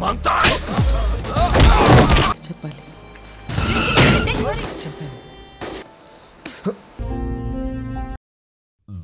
माँगता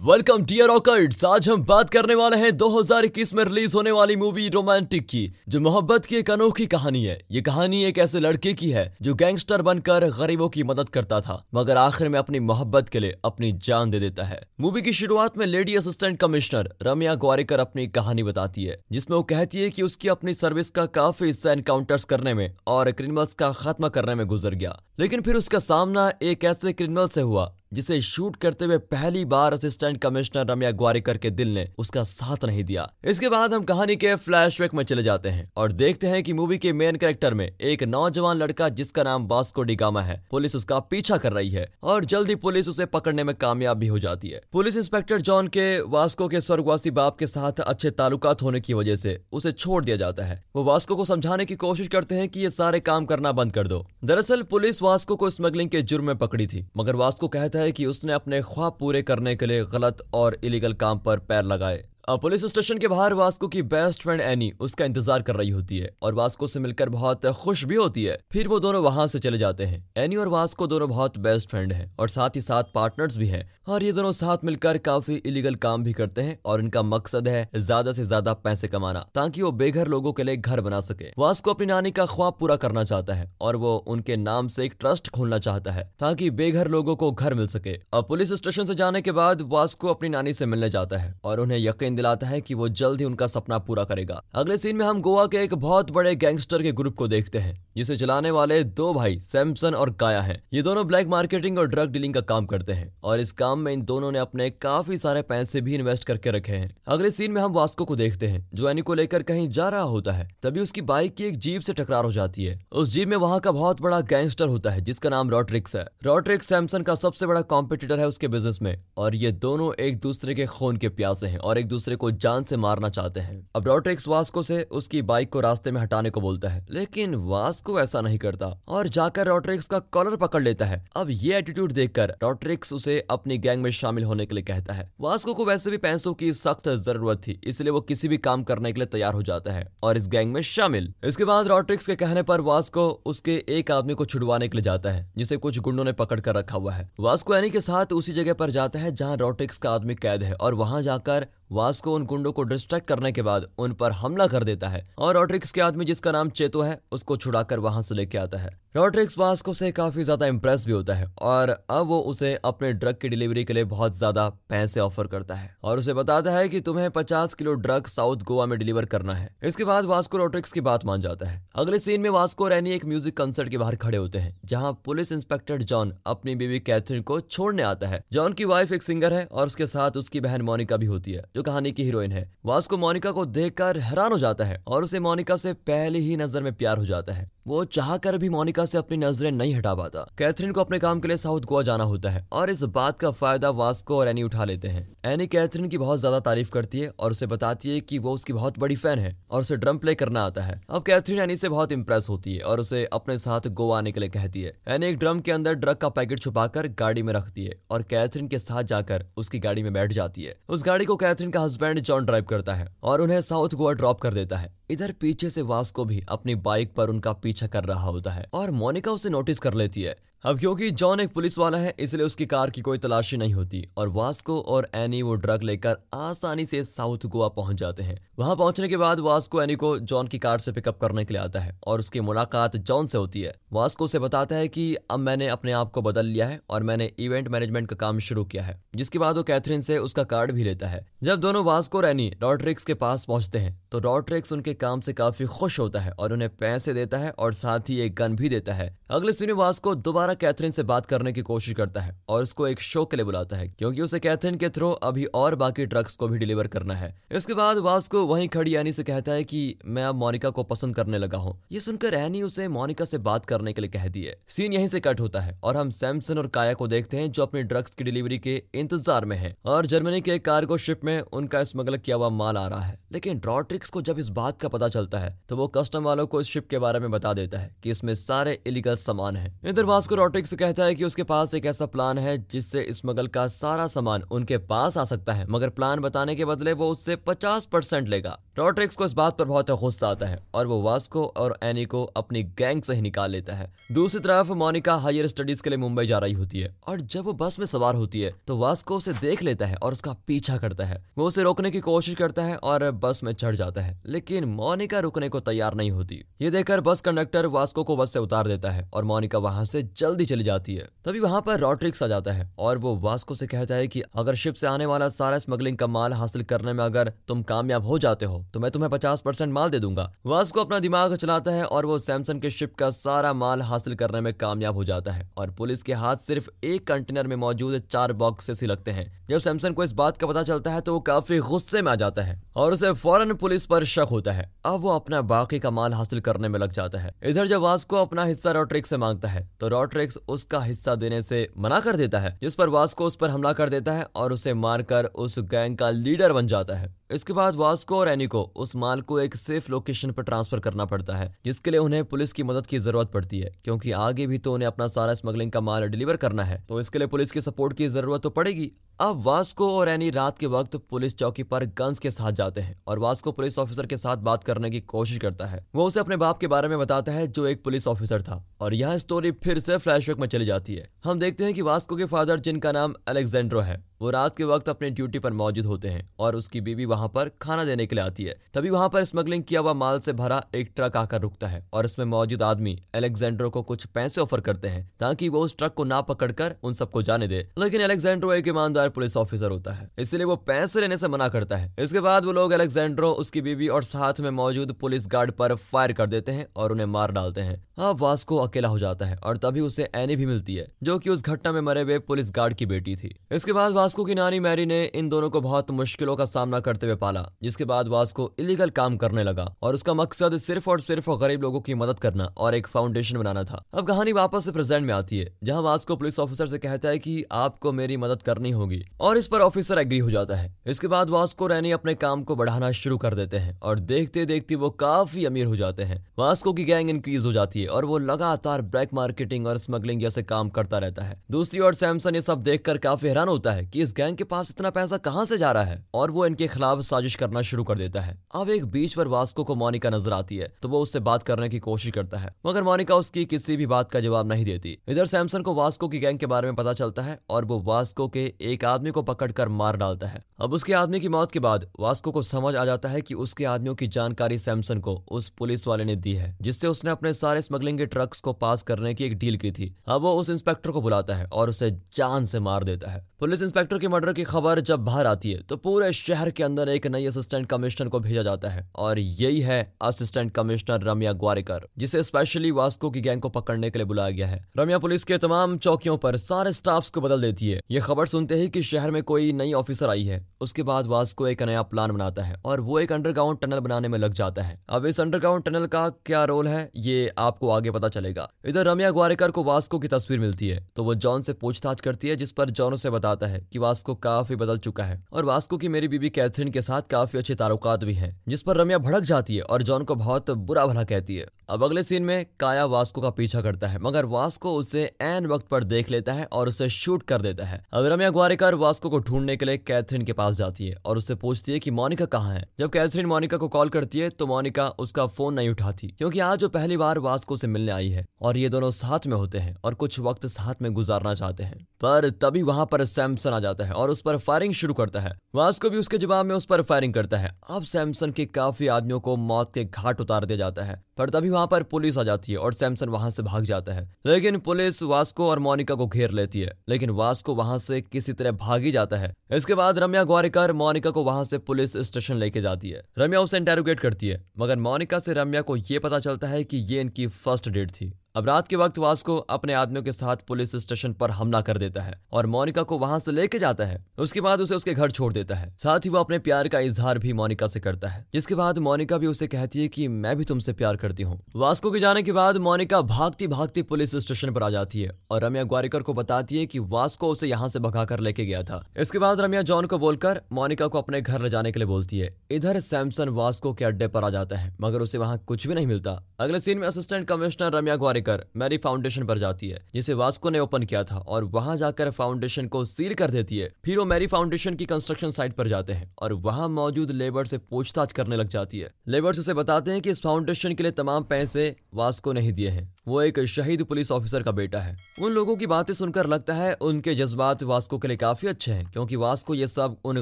welcome dear ऑकर्ड्स आज हम बात करने वाले हैं 2021 में रिलीज़ होने वाली मूवी रोमांटिक की, जो मोहब्बत की एक अनोखी कहानी है। ये कहानी एक ऐसे लड़के की है, जो गैंगस्टर बनकर गरीबों की मदद करता था, मगर आखिर में अपनी मोहब्बत के लिए अपनी जान दे देता है। मूवी की शुरुआत में lady assistant commissioner Ramya Gowariker अपनी कहानी बताती है, जिसमें वो कहती है की उसकी अपनी सर्विस का काफ़ी हिस्सा एनकाउंटर्स करने में और क्रिमिनल्स का खात्मा करने में गुजर गया। लेकिन फिर उसका सामना एक ऐसे क्रिमिनल से हुआ जिसे शूट करते हुए पहली बार असिस्टेंट कमिश्नर रम्या ग्वारिकर के दिल ने उसका साथ नहीं दिया। इसके बाद हम कहानी के फ्लैशबैक में चले जाते हैं और देखते हैं कि मूवी के मेन कैरेक्टर में एक नौजवान लड़का जिसका नाम बास्को डिगामा है, पुलिस उसका पीछा कर रही है और जल्दी पुलिस उसे पकड़ने में कामयाब भी हो जाती है। पुलिस इंस्पेक्टर जॉन के वास्को के स्वर्गवासी बाप के साथ अच्छे ताल्लुकात होने की वजह से उसे छोड़ दिया जाता है। वो वास्को को समझाने की कोशिश करते हैं कि ये सारे काम करना बंद कर दो। दरअसल पुलिस वास्को को स्मगलिंग के जुर्म में पकड़ी थी, मगर वास्को कहता है कि उसने अपने ख्वाब पूरे करने के लिए गलत और इलीगल काम पर पैर लगाए। पुलिस स्टेशन के बाहर वास्को की बेस्ट फ्रेंड एनी उसका इंतज़ार कर रही होती है और वास्को से मिलकर बहुत खुश भी होती है। फिर वो दोनों वहाँ से चले जाते हैं। एनी और वास्को दोनों बहुत बेस्ट फ्रेंड हैं और साथ ही साथ पार्टनर्स भी हैं और ये दोनों साथ मिलकर काफ़ी इलीगल काम भी करते हैं और इनका मकसद है ज़्यादा से ज़्यादा पैसे कमाना ताकि वो बेघर लोगों के लिए घर बना सके। वास्को अपनी नानी का ख्वाब पूरा करना चाहता है और वो उनके नाम से एक ट्रस्ट खोलना चाहता है ताकि बेघर लोगों को घर मिल सके। अब पुलिस स्टेशन से जाने के बाद वास्को अपनी नानी से मिलने जाता है और उन्हें यकीन दिलाता है कि वो जल्द ही उनका सपना पूरा करेगा। अगले सीन में हम गोवा के एक बहुत बड़े गैंगस्टर के ग्रुप को देखते हैं, जिसे चलाने वाले दो भाई सैमसन और काया हैं। ये दोनों ब्लैक मार्केटिंग और ड्रग डीलिंग का काम करते हैं, और इस काम में इन दोनों ने अपने काफ़ी सारे पैसे भी इन्वेस्ट करके रखे हैं। अगले सीन में हम वास्को को देखते हैं, जो एनी को लेकर कहीं जा रहा होता है, तभी उसकी बाइक की एक जीप से टकरार हो जाती है। उस जीप में वहाँ का बहुत बड़ा गैंगस्टर होता है, जिसका नाम रॉड्रिक्स है। रॉड्रिक्स सैमसन का सबसे बड़ा कॉम्पिटिटर है उसके बिज़नेस में, और ये दोनों एक दूसरे के खून के प्यासे हैं, और एक दूसरे को जान से मारना चाहते हैं। अब रॉड्रिक्स वास्को से उसकी बाइक को रास्ते में हटाने को बोलता है, लेकिन वास्को ऐसा नहीं करता और जाकर रॉड्रिक्स का कॉलर पकड़ लेता है। अब ये एटीट्यूड देखकर रॉड्रिक्स उसे अपनी गैंग में शामिल होने के लिए कहता है। वास्को को वैसे भी पैसों की सख्त ज़रूरत थी, इसलिए वो किसी भी काम करने के लिए तैयार हो जाता है और इस गैंग में शामिल। इसके बाद रॉड्रिक्स के कहने पर वास्को उसके एक आदमी को छुड़वाने के लिए जाता है, जिसे कुछ गुंडों ने पकड़ कर रखा हुआ है। वास्को एनी के साथ उसी जगह पर जाता है जहाँ रॉड्रिक्स का आदमी कैद है और वहाँ जाकर वास्को उन गुंडों को डिस्ट्रैक्ट करने के बाद उन पर हमला कर देता है और रॉड्रिक्स के आदमी जिसका नाम चेतो है, उसको छुड़ाकर वहाँ से लेके आता है। रॉड्रिक्स वास्को से काफ़ी ज़्यादा इंप्रेस भी होता है और अब वो उसे अपने ड्रग की डिलीवरी के लिए बहुत ज़्यादा पैसे ऑफ़र करता है और उसे बताता है कि तुम्हें 50 किलो ड्रग साउथ गोवा में डिलीवर करना है। इसके बाद वास्को रॉड्रिक्स की बात मान जाता है। अगले सीन में वास्को रैनी एक म्यूज़िक कंसर्ट के बाहर खड़े होते हैं, जहाँ पुलिस इंस्पेक्टर जॉन अपनी बीवी कैथरीन को छोड़ने आता है। जॉन की वाइफ एक सिंगर है और उसके साथ उसकी बहन मोनिका भी होती है। जो कहानी की हीरोइन है। वास्को मोनिका को देखकर हैरान हो जाता है और उसे मोनिका से पहले ही नज़र में प्यार हो जाता है। वो चाह कर भी मोनिका से अपनी नज़रें नहीं हटा पाता। कैथरीन को अपने काम के लिए साउथ गोवा जाना होता है और इस बात का फ़ायदा वास्को और एनी उठा लेते हैं। एनी कैथरीन की बहुत ज़्यादा तारीफ़ करती है और उसे बताती है कि वो उसकी बहुत बड़ी फ़ैन है और उसे ड्रम प्ले करना आता है। अब कैथरीन एनी से बहुत इंप्रेस होती है और उसे अपने साथ गोवा आने के लिए कहती है। एनी एक ड्रम के अंदर ड्रग का पैकेट छुपाकर गाड़ी में रखती है और कैथरीन के साथ जाकर उसकी गाड़ी में बैठ जाती है। उस गाड़ी को कैथरीन का हस्बैंड जॉन ड्राइव करता है और उन्हें साउथ गोवा ड्रॉप कर देता है। इधर पीछे से वास्को भी अपनी बाइक पर उनका पीछा कर रहा होता है और मोनिका उसे नोटिस कर लेती है अब क्योंकि जॉन एक पुलिस वाला है, इसलिए उसकी कार की कोई तलाशी नहीं होती और वास्को और एनी वो ड्रग लेकर आसानी से साउथ गोवा पहुँच जाते हैं। वहाँ पहुँचने के बाद वास्को एनी को जॉन की कार से पिकअप करने के लिए आता है और उसकी मुलाकात जॉन से होती है। वास्को से बताता है कि अब मैंने अपने आप को बदल लिया है और मैंने इवेंट मैनेजमेंट का काम शुरू किया है, जिसके बाद वो कैथरीन से उसका कार्ड भी लेता है। जब दोनों वास्को और एनी रॉड्रिक्स के पास पहुँचते हैं तो रॉड्रिक्स उनके काम से काफ़ी खुश होता है और उन्हें पैसे देता है और साथ ही एक गन भी देता है। अगले सीन में वास्को दोबारा कैथरीन से बात करने की कोशिश करता है और उसको एक शो के लिए बुलाता है, क्योंकि उसे कैथरीन के थ्रू अभी और बाकी ड्रग्स को भी डिलीवर करना है। इसके बाद वास्को वहीं खड़ी एनी से कहता है कि मैं अब मोनिका को पसंद करने लगा हूँ। ये सुनकर एनी उसे मोनिका से बात करने के लिए कहती है सीन यहीं से कट होता है और हम सैमसन और काया को देखते हैं जो अपनी ड्रग्स की डिलीवरी के इंतज़ार में है। और जर्मनी के कार्गो शिप में उनका स्मगल किया हुआ माल आ रहा है। लेकिन रॉड्रिक्स को जब इस बात का पता चलता है तो वो कस्टम वालों को इस शिप के बारे में बता देता है कि इसमें सारे इलीगल सामान है। इधर वास्को रॉड्रिक्स कहता है कि उसके पास एक ऐसा प्लान है जिससे स्मगल का सारा सामान उनके पास आ सकता है। मगर प्लान बताने के बदले वो उससे पचास परसेंट लेगा। रॉड्रिक्स को इस बात पर बहुत गुस्सा आता है और वो वास्को और एनी को अपनी गैंग से ही निकाल लेता है। दूसरी तरफ़ मोनिका हायर स्टडीज़ के लिए मुंबई जा रही होती है और जब वो बस में सवार होती है तो वास्को उसे देख लेता है और उसका पीछा करता है। वो उसे रोकने की कोशिश करता है और बस में चढ़ जाता है, लेकिन मोनिका रुकने को तैयार नहीं होती। ये देखकर बस कंडक्टर वास्को को बस से उतार देता है और मोनिका वहाँ से जल्दी चली जाती है। तभी वहाँ पर रॉड्रिक्स आ जाता है और वो वास्को से कहता है कि, अगर शिप से आने वाला सारा स्मगलिंग का माल हासिल करने में अगर तुम कामयाब हो जाते हो तो मैं तुम्हें पचास परसेंट माल दे दूँगा। वास्को अपना दिमाग चलाता है और वो सैमसंग के शिप का सारा माल हासिल करने में कामयाब हो जाता है और पुलिस के हाथ सिर्फ़ एक कंटेनर में मौजूद चार बॉक्सेस ही लगते हैं। जब सैमसंग को इस बात का पता चलता है तो वो काफ़ी गुस्से में आ जाता है और उसे फ़ौरन पुलिस पर शक होता है। अब वो अपना बाकी का माल हासिल करने में लग जाता है। इधर जब वास्को अपना हिस्सा रॉट्रिक्स से माँगता है तो रॉट्रिक्स उसका हिस्सा देने से मना कर देता है, जिस पर वास्को उस पर हमला कर देता है और उसे मारकर उस गैंग का लीडर बन जाता है। इसके बाद वास्को और एनी को उस माल को एक सेफ़ लोकेशन पर ट्रांसफ़र करना पड़ता है, जिसके लिए उन्हें पुलिस की मदद की ज़रूरत पड़ती है, क्योंकि आगे भी तो उन्हें अपना सारा स्मगलिंग का माल डिलीवर करना है। तो इसके लिए पुलिस की सपोर्ट की ज़रूरत तो पड़ेगी। अब वास्को और एनी रात के वक्त पुलिस चौकी पर गन्स के साथ जाते हैं और वास्को पुलिस ऑफिसर के साथ बात करने की कोशिश करता है। वो उसे अपने बाप के बारे में बताता है, जो एक पुलिस ऑफिसर था, और यह स्टोरी फिर से फ्लैशबैक में चली जाती है। हम देखते हैं कि वास्को के फादर जिनका नाम अलेक्जेंड्रो है वो रात के वक्त अपने ड्यूटी पर मौजूद होते हैं और उसकी बीवी वहाँ पर खाना देने के लिए आती है। तभी वहाँ पर स्मगलिंग किया हुआ माल से भरा एक ट्रक आकर रुकता है और इसमें मौजूद आदमी अलेक्जेंड्रो को कुछ पैसे ऑफ़र करते हैं ताकि वो उस ट्रक को ना पकड़कर उन सबको जाने दे। लेकिन अलेक्जेंड्रो एक ईमानदार पुलिस ऑफिसर होता है, इसलिए वो पैसे लेने से मना करता है। इसके बाद वो लोग अलेक्जेंड्रो, उसकी बीवी और साथ में मौजूद पुलिस गार्ड पर फायर कर देते हैं और उन्हें मार डालते हैं। अब वास्को अकेला हो जाता है और तभी उसे एनी भी मिलती है, जो की उस घटना में मरे हुए पुलिस गार्ड की बेटी थी। इसके बाद वास्को की नानी मैरी ने इन दोनों को बहुत मुश्किलों का सामना करते हुए पाला, जिसके बाद वास्को इलीगल काम करने लगा और उसका मकसद सिर्फ़ और सिर्फ़ गरीब लोगों की मदद करना और एक फाउंडेशन बनाना था। अब कहानी वापस से प्रेजेंट में आती है, जहाँ वास्को पुलिस ऑफिसर से कहता है की आपको मेरी मदद करनी होगी और इस पर ऑफिसर एग्री हो जाता है। इसके बाद वास्को रैनी अपने काम को बढ़ाना शुरू कर देते हैं और देखते देखते वो काफ़ी अमीर हो जाते हैं। वास्को की गैंग इंक्रीज हो जाती है और वो लगातार ब्लैक मार्केटिंग और स्मगलिंग जैसे काम करता रहता है। दूसरी ओर सैमसन ये सब देखकर काफ़ी हैरान होता है कि इस गैंग के पास इतना पैसा कहाँ से जा रहा है? और वो इनके खिलाफ साजिश करना शुरू कर देता है। अब एक बीच पर वास्को को मोनिका नज़र आती है तो वो उससे बात करने की कोशिश करता है। मगर मोनिका उसकी किसी भी बात का जवाब नहीं देती। इधर सैमसन को वास्को की गैंग के बारे में पता चलता है, और वो वास्को के एक आदमी को पकड़कर मार डालता है। अब उसके आदमी की मौत के बाद वास्को को समझ आ जाता है कि उसके आदमियों की जानकारी सैमसन को उस पुलिस वाले ने दी है, जिससे उसने अपने सारे स्मगलिंग के ट्रक्स को पास करने की एक डील की थी। अब वो उस इंस्पेक्टर को बुलाता है और उसे जान से मार देता है। पुलिस इंस्पेक्टर के मर्डर की खबर जब बाहर आती है तो पूरे शहर के अंदर एक नई असिस्टेंट कमिश्नर को भेजा जाता है। और यही है असिस्टेंट कमिश्नर रम्या ग्वारिकर, जिसे स्पेशली वास्को की गैंग को पकड़ने के लिए बुलाया गया है। रम्या पुलिस के तमाम चौकियों पर सारे स्टाफ को बदल देती है। ये खबर सुनते ही की शहर में कोई नई ऑफिसर आई है, उसके बाद वास्को एक नया प्लान बनाता है और वो एक अंडरग्राउंड टनल बनाने में लग जाता है। अब इस अंडरग्राउंड टनल का क्या रोल है, ये आपको आगे पता चलेगा। इधर रम्या ग्वारिकर को वास्को की तस्वीर मिलती है तो वो जॉन से पूछताछ करती है, जिस पर जॉन उसे बताता है कि वास्को काफ़ी बदल चुका है और वास्को की मेरी बीबी कैथरीन के साथ काफ़ी अच्छे तारुकात भी हैं, जिस पर रम्या भड़क जाती है और जॉन को बहुत बुरा भला कहती है। अब अगले सीन में काया वास्को का पीछा करता है, मगर वास्को उसे एन वक्त पर देख लेता है और उसे शूट कर देता है। अब रम्या ग्वारिकर वास्को को ढूँढने के लिए कैथरीन के पास जाती है और उससे पूछती है कि मोनिका कहाँ है? जब कैथरीन मोनिका को कॉल करती है तो मोनिका उसका फ़ोन नहीं उठाती, क्योंकि आज वो पहली बार वास्को से मिलने आई है और ये दोनों साथ में होते हैं और कुछ वक्त साथ में गुजारना चाहते हैं। पर तभी वहाँ पर सैमसन आ जाता है और उस पर फायरिंग शुरू करता है। वास्को भी उसके जवाब में उस पर फायरिंग करता है। अब सैमसन के काफ़ी आदमियों को मौत के घाट उतार दिया जाता है, पर तभी वहाँ पर पुलिस आ जाती है और सैमसन वहाँ से भाग जाता है। लेकिन पुलिस वास्को और मोनिका को घेर लेती है, लेकिन वास्को वहाँ से किसी तरह भाग ही जाता है। इसके बाद रम्या ग्वारिकर मोनिका को वहाँ से पुलिस स्टेशन लेके जाती है। रम्या उसे इंटेरोगेट करती है, मगर मोनिका से रम्या को यह पता चलता है कि ये इनकी फ़र्स्ट डेट थी। अब रात के वक्त वास्को अपने आदमियों के साथ पुलिस स्टेशन पर हमला कर देता है और मोनिका को वहाँ से लेके जाता है। उसके बाद उसे उसके घर छोड़ देता है। साथ ही वो अपने प्यार का इजहार भी मोनिका से करता है। जिसके बाद मोनिका भी उसे कहती है कि मैं भी तुमसे प्यार करती हूँ। वास्को के जाने के बाद मोनिका भागती भागती पुलिस स्टेशन पर आ जाती है और रम्या ग्वारिकर को बताती है की वास्को उसे यहाँ से भगाकर लेके गया था। इसके बाद रम्या जॉन को बोलकर मोनिका को अपने घर ले जाने के लिए बोलती है। इधर सैमसन वास्को के अड्डे पर आ जाता है, मगर उसे वहाँ कुछ भी नहीं मिलता। अगले सीन में असिस्टेंट कमिश्नर रम्या ग्वारिकर लेकर मैरी फाउंडेशन पर जाती है, जिसे वास्को ने ओपन किया था और वहाँ जाकर फाउंडेशन को सील कर देती है। फिर वो मैरी फाउंडेशन की कंस्ट्रक्शन साइट पर जाते हैं और वहाँ मौजूद लेबर से पूछताछ करने लग जाती है। लेबर्स उसे बताते हैं कि इस फाउंडेशन के लिए तमाम पैसे वास्को ने ही दिए हैं। वो एक शहीद पुलिस ऑफिसर का बेटा है। उन लोगों की बातें सुनकर लगता है उनके जज्बात वास्को के लिए काफ़ी अच्छे हैं, क्योंकि वास्को ये सब उन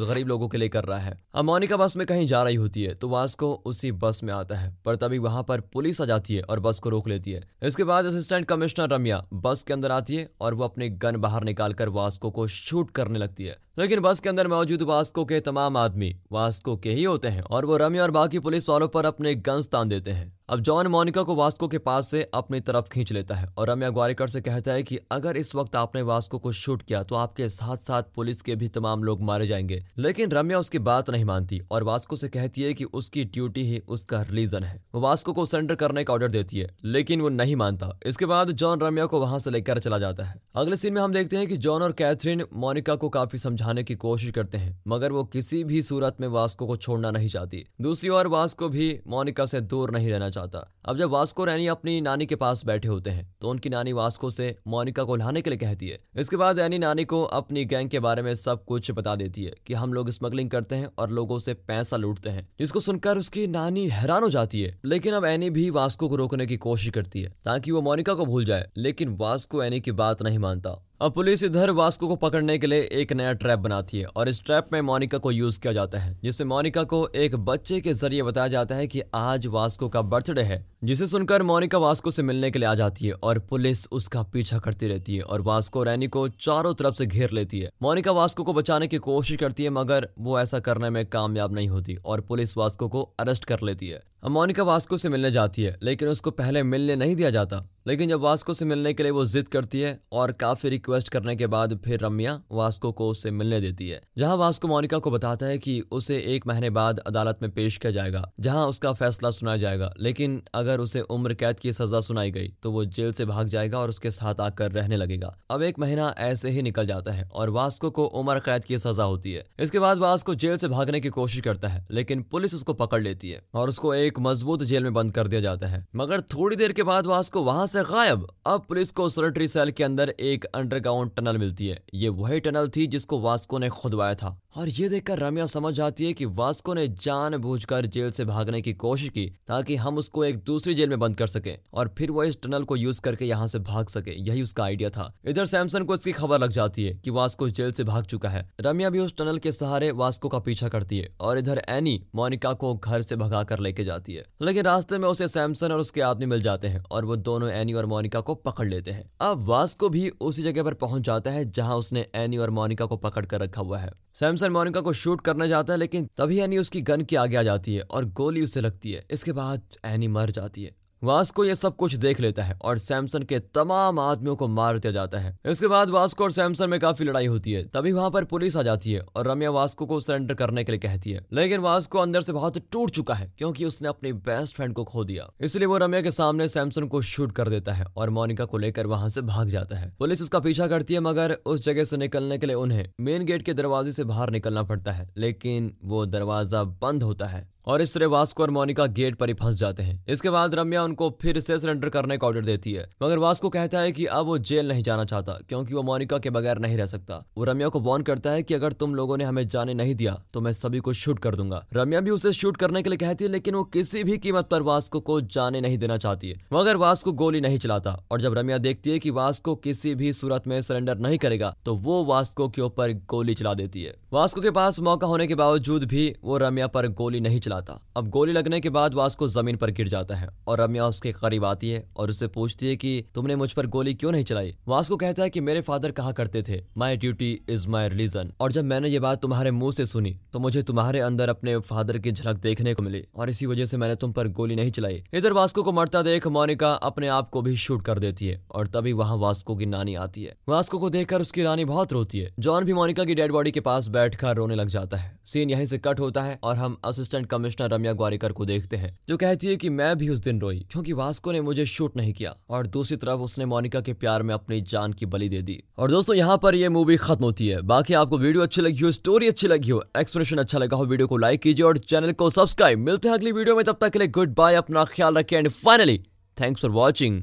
गरीब लोगों के लिए कर रहा है। अब मोनिका बस में कहीं जा रही होती है तो वास्को उसी बस में आता है, पर तभी वहाँ पर पुलिस आ जाती है और बस को रोक लेती है। इसके बाद असिस्टेंट कमिश्नर रम्या बस के अंदर आती है और वो अपने गन बाहर निकालकर वास्को को शूट करने लगती है। लेकिन बस के अंदर मौजूद वास्को के तमाम आदमी वास्को के ही होते हैं और वो रम्या और बाकी पुलिस वालों पर अपने गन्स तान देते हैं। अब जॉन मोनिका को वास्को के पास से अपनी तरफ़ खींच लेता है और रम्या ग्वारिकर से कहता है कि अगर इस वक्त आपने वास्को को शूट किया तो आपके साथ साथ पुलिस के भी तमाम लोग मारे जाएँगे। लेकिन रम्या उसकी बात नहीं मानती और वास्को से कहती है कि उसकी ड्यूटी ही उसका रिलीजन है। वो वास्को को सरेंडर करने का ऑर्डर देती है, लेकिन वो नहीं मानता। इसके बाद जॉन रम्या को वहाँ से लेकर चला जाता है। अगले सीन में हम देखते हैं कि जॉन और कैथरीन मोनिका को काफ़ी समझाने की कोशिश करते हैं, मगर वो किसी भी सूरत में वास्को को छोड़ना नहीं चाहती। दूसरी ओर वास्को भी मोनिका से दूर नहीं रहना चाहता। अब जब वास्को रैनी अपनी नानी के पास बैठे होते हैं तो उनकी नानी वास्को से मोनिका को लाने के लिए कहती है। इसके बाद एनी नानी को अपनी गैंग के बारे में सब कुछ बता देती है कि हम लोग स्मगलिंग करते हैं और लोगों से पैसा लूटते हैं, जिसको सुनकर उसकी नानी हैरान हो जाती है। लेकिन अब एनी भी वास्को को रोकने की कोशिश करती है, ताकि वो मोनिका को भूल जाए। लेकिन वास्को एनी की बात नहीं मानता। अब पुलिस इधर वास्को को पकड़ने के लिए एक नया ट्रैप बनाती है और इस ट्रैप में मोनिका को यूज़ किया जाता है, जिसमें मोनिका को एक बच्चे के ज़रिए बताया जाता है कि आज वास्को का बर्थडे है, जिसे सुनकर मोनिका वास्को से मिलने के लिए आ जाती है और पुलिस उसका पीछा करती रहती है और वास्को रैनी को चारों तरफ़ से घेर लेती है। मोनिका वास्को को बचाने की कोशिश करती है, मगर वो ऐसा करने में कामयाब नहीं होती और पुलिस वास्को को अरेस्ट कर लेती है। मोनिका वास्को से मिलने जाती है, लेकिन उसको पहले मिलने नहीं दिया जाता। लेकिन जब वास्को से मिलने के लिए वो जिद करती है और काफ़ी रिक्वेस्ट करने के बाद फिर रम्या वास्को को उससे मिलने देती है, जहाँ वास्को मोनिका को बताता है कि उसे एक महीने बाद अदालत में पेश किया जाएगा, जहाँ उसका फैसला सुनाया जाएगा। लेकिन अगर उसे उम्र कैद की सजा सुनाई गई तो वो जेल से भाग जाएगा और उसके साथ आकर रहने लगेगा। अब एक महीना ऐसे ही निकल जाता है और वास्को को उम्र कैद की सजा होती है। इसके बाद वास्को जेल से भागने की कोशिश करता है, लेकिन पुलिस उसको पकड़ लेती है और उसको एक मज़बूत जेल में बंद कर दिया जाता है। मगर थोड़ी देर के बाद वास्को वहाँ से गायब। अब पुलिस को सोलिटरी सेल के अंदर एक अंडरग्राउंड टनल मिलती है। ये वही टनल थी जिसको वास्को ने खुदवाया था। और ये देखकर रम्या समझ जाती है कि वास्को ने जान कर जेल से भागने की कोशिश की ताकि हम उसको एक दूसरी जेल में बंद कर सके और फिर वो इस टनल को यूज़ करके यहाँ से भाग सके। यही उसका आइडिया था। इधर सैमसन को इसकी खबर लग जाती है कि वास्को जेल से भाग चुका है। रम्या भी उस टनल के सहारे वास्को का पीछा करती है और इधर एनी मोनिका को घर से भगा लेके जाती है। लेकिन रास्ते में उसे सैमसन और उसके आदमी मिल जाते हैं और वो दोनों एनी और मोनिका को पकड़ लेते हैं। अब वास्को भी उसी जगह पर पहुँच जाता है जहाँ उसने एनी और मोनिका को पकड़ कर रखा हुआ है। सैमसन मोनिका को शूट करने जाता है, लेकिन तभी एनी उसकी गन के आगे आ जाती है और गोली उसे लगती है। इसके बाद एनी मर जाती है। वास्को ये सब कुछ देख लेता है और सैमसन के तमाम आदमियों को मार दिया जाता है। इसके बाद वास्को और सैमसन में काफ़ी लड़ाई होती है। तभी वहाँ पर पुलिस आ जाती है और रम्या वास्को को सरेंडर करने के लिए कहती है। लेकिन वास्को अंदर से बहुत टूट चुका है क्योंकि उसने अपने बेस्ट फ्रेंड को खो दिया। इसलिए वो रम्या के सामने सैमसन को शूट कर देता है और मोनिका को लेकर वहाँ से भाग जाता है। पुलिस उसका पीछा करती है मगर उस जगह से निकलने के लिए उन्हें मेन गेट के दरवाजे से बाहर निकलना पड़ता है। लेकिन वो दरवाज़ा बंद होता है। और इस तरह वास्को और मोनिका गेट पर ही फंस जाते हैं। इसके बाद रम्या उनको फिर से सरेंडर करने का ऑर्डर देती है। मगर वास्को कहता है कि अब वो जेल नहीं जाना चाहता, क्योंकि वो मोनिका के बगैर नहीं रह सकता। वो रम्या को वॉर्न करता है कि अगर तुम लोगों ने हमें जाने नहीं दिया तो मैं सभी को शूट कर दूँगा। रम्या भी उसे शूट करने के लिए कहती है, लेकिन वो किसी भी कीमत पर वास्को को जाने नहीं देना चाहती है। मगर वास्को गोली नहीं चलाता, और जब रम्या देखती है कि वास्को किसी भी सूरत में सरेंडर नहीं करेगा तो वो वास्को के ऊपर गोली चला देती है। वास्को के पास मौका होने के बावजूद भी वो रम्या पर गोली नहीं चलाता। अब गोली लगने के बाद वास्को ज़मीन पर गिर जाता है और रम्या उसके करीब आती है और उससे पूछती है कि, तुमने मुझ पर गोली क्यों नहीं चलाई? वास्को कहता है कि, मेरे फादर कहा करते थे my duty is my religion और जब मैंने ये बात तुम्हारे मुँह से सुनी तो मुझे तुम्हारे अंदर अपने फादर की झलक देखने को मिली और इसी वजह से मैंने तुम पर गोली नहीं चलाई। इधर वास्को को मरता देख मोनिका अपने आप को भी शूट कर देती है और तभी वहाँ वास्को की नानी आती है। वास्को को देखकर उसकी रानी बहुत रोती है। जॉन भी मोनिका की डेड बॉडी के पास बैठकर रोने लग जाता है। सीन यहीं से कट होता है और हम असिस्टेंट कमिश्नर रम्या ग्वारिकर को देखते हैं, जो कहती है कि मैं भी उस दिन रोई, क्योंकि वास्को ने मुझे शूट नहीं किया और दूसरी तरफ़ उसने मोनिका के प्यार में अपनी जान की बलि दे दी। और दोस्तों, यहाँ पर यह मूवी खत्म होती है। बाकी आपको वीडियो अच्छी लगी हो, स्टोरी अच्छी लगी हो एक्सप्रेशन अच्छा लगा हो, वीडियो को लाइक कीजिए और चैनल को सब्सक्राइब। मिलते हैं अगली वीडियो में, तब तक के लिए गुड बाय, अपना ख्याल रखें। And finally thanks for watching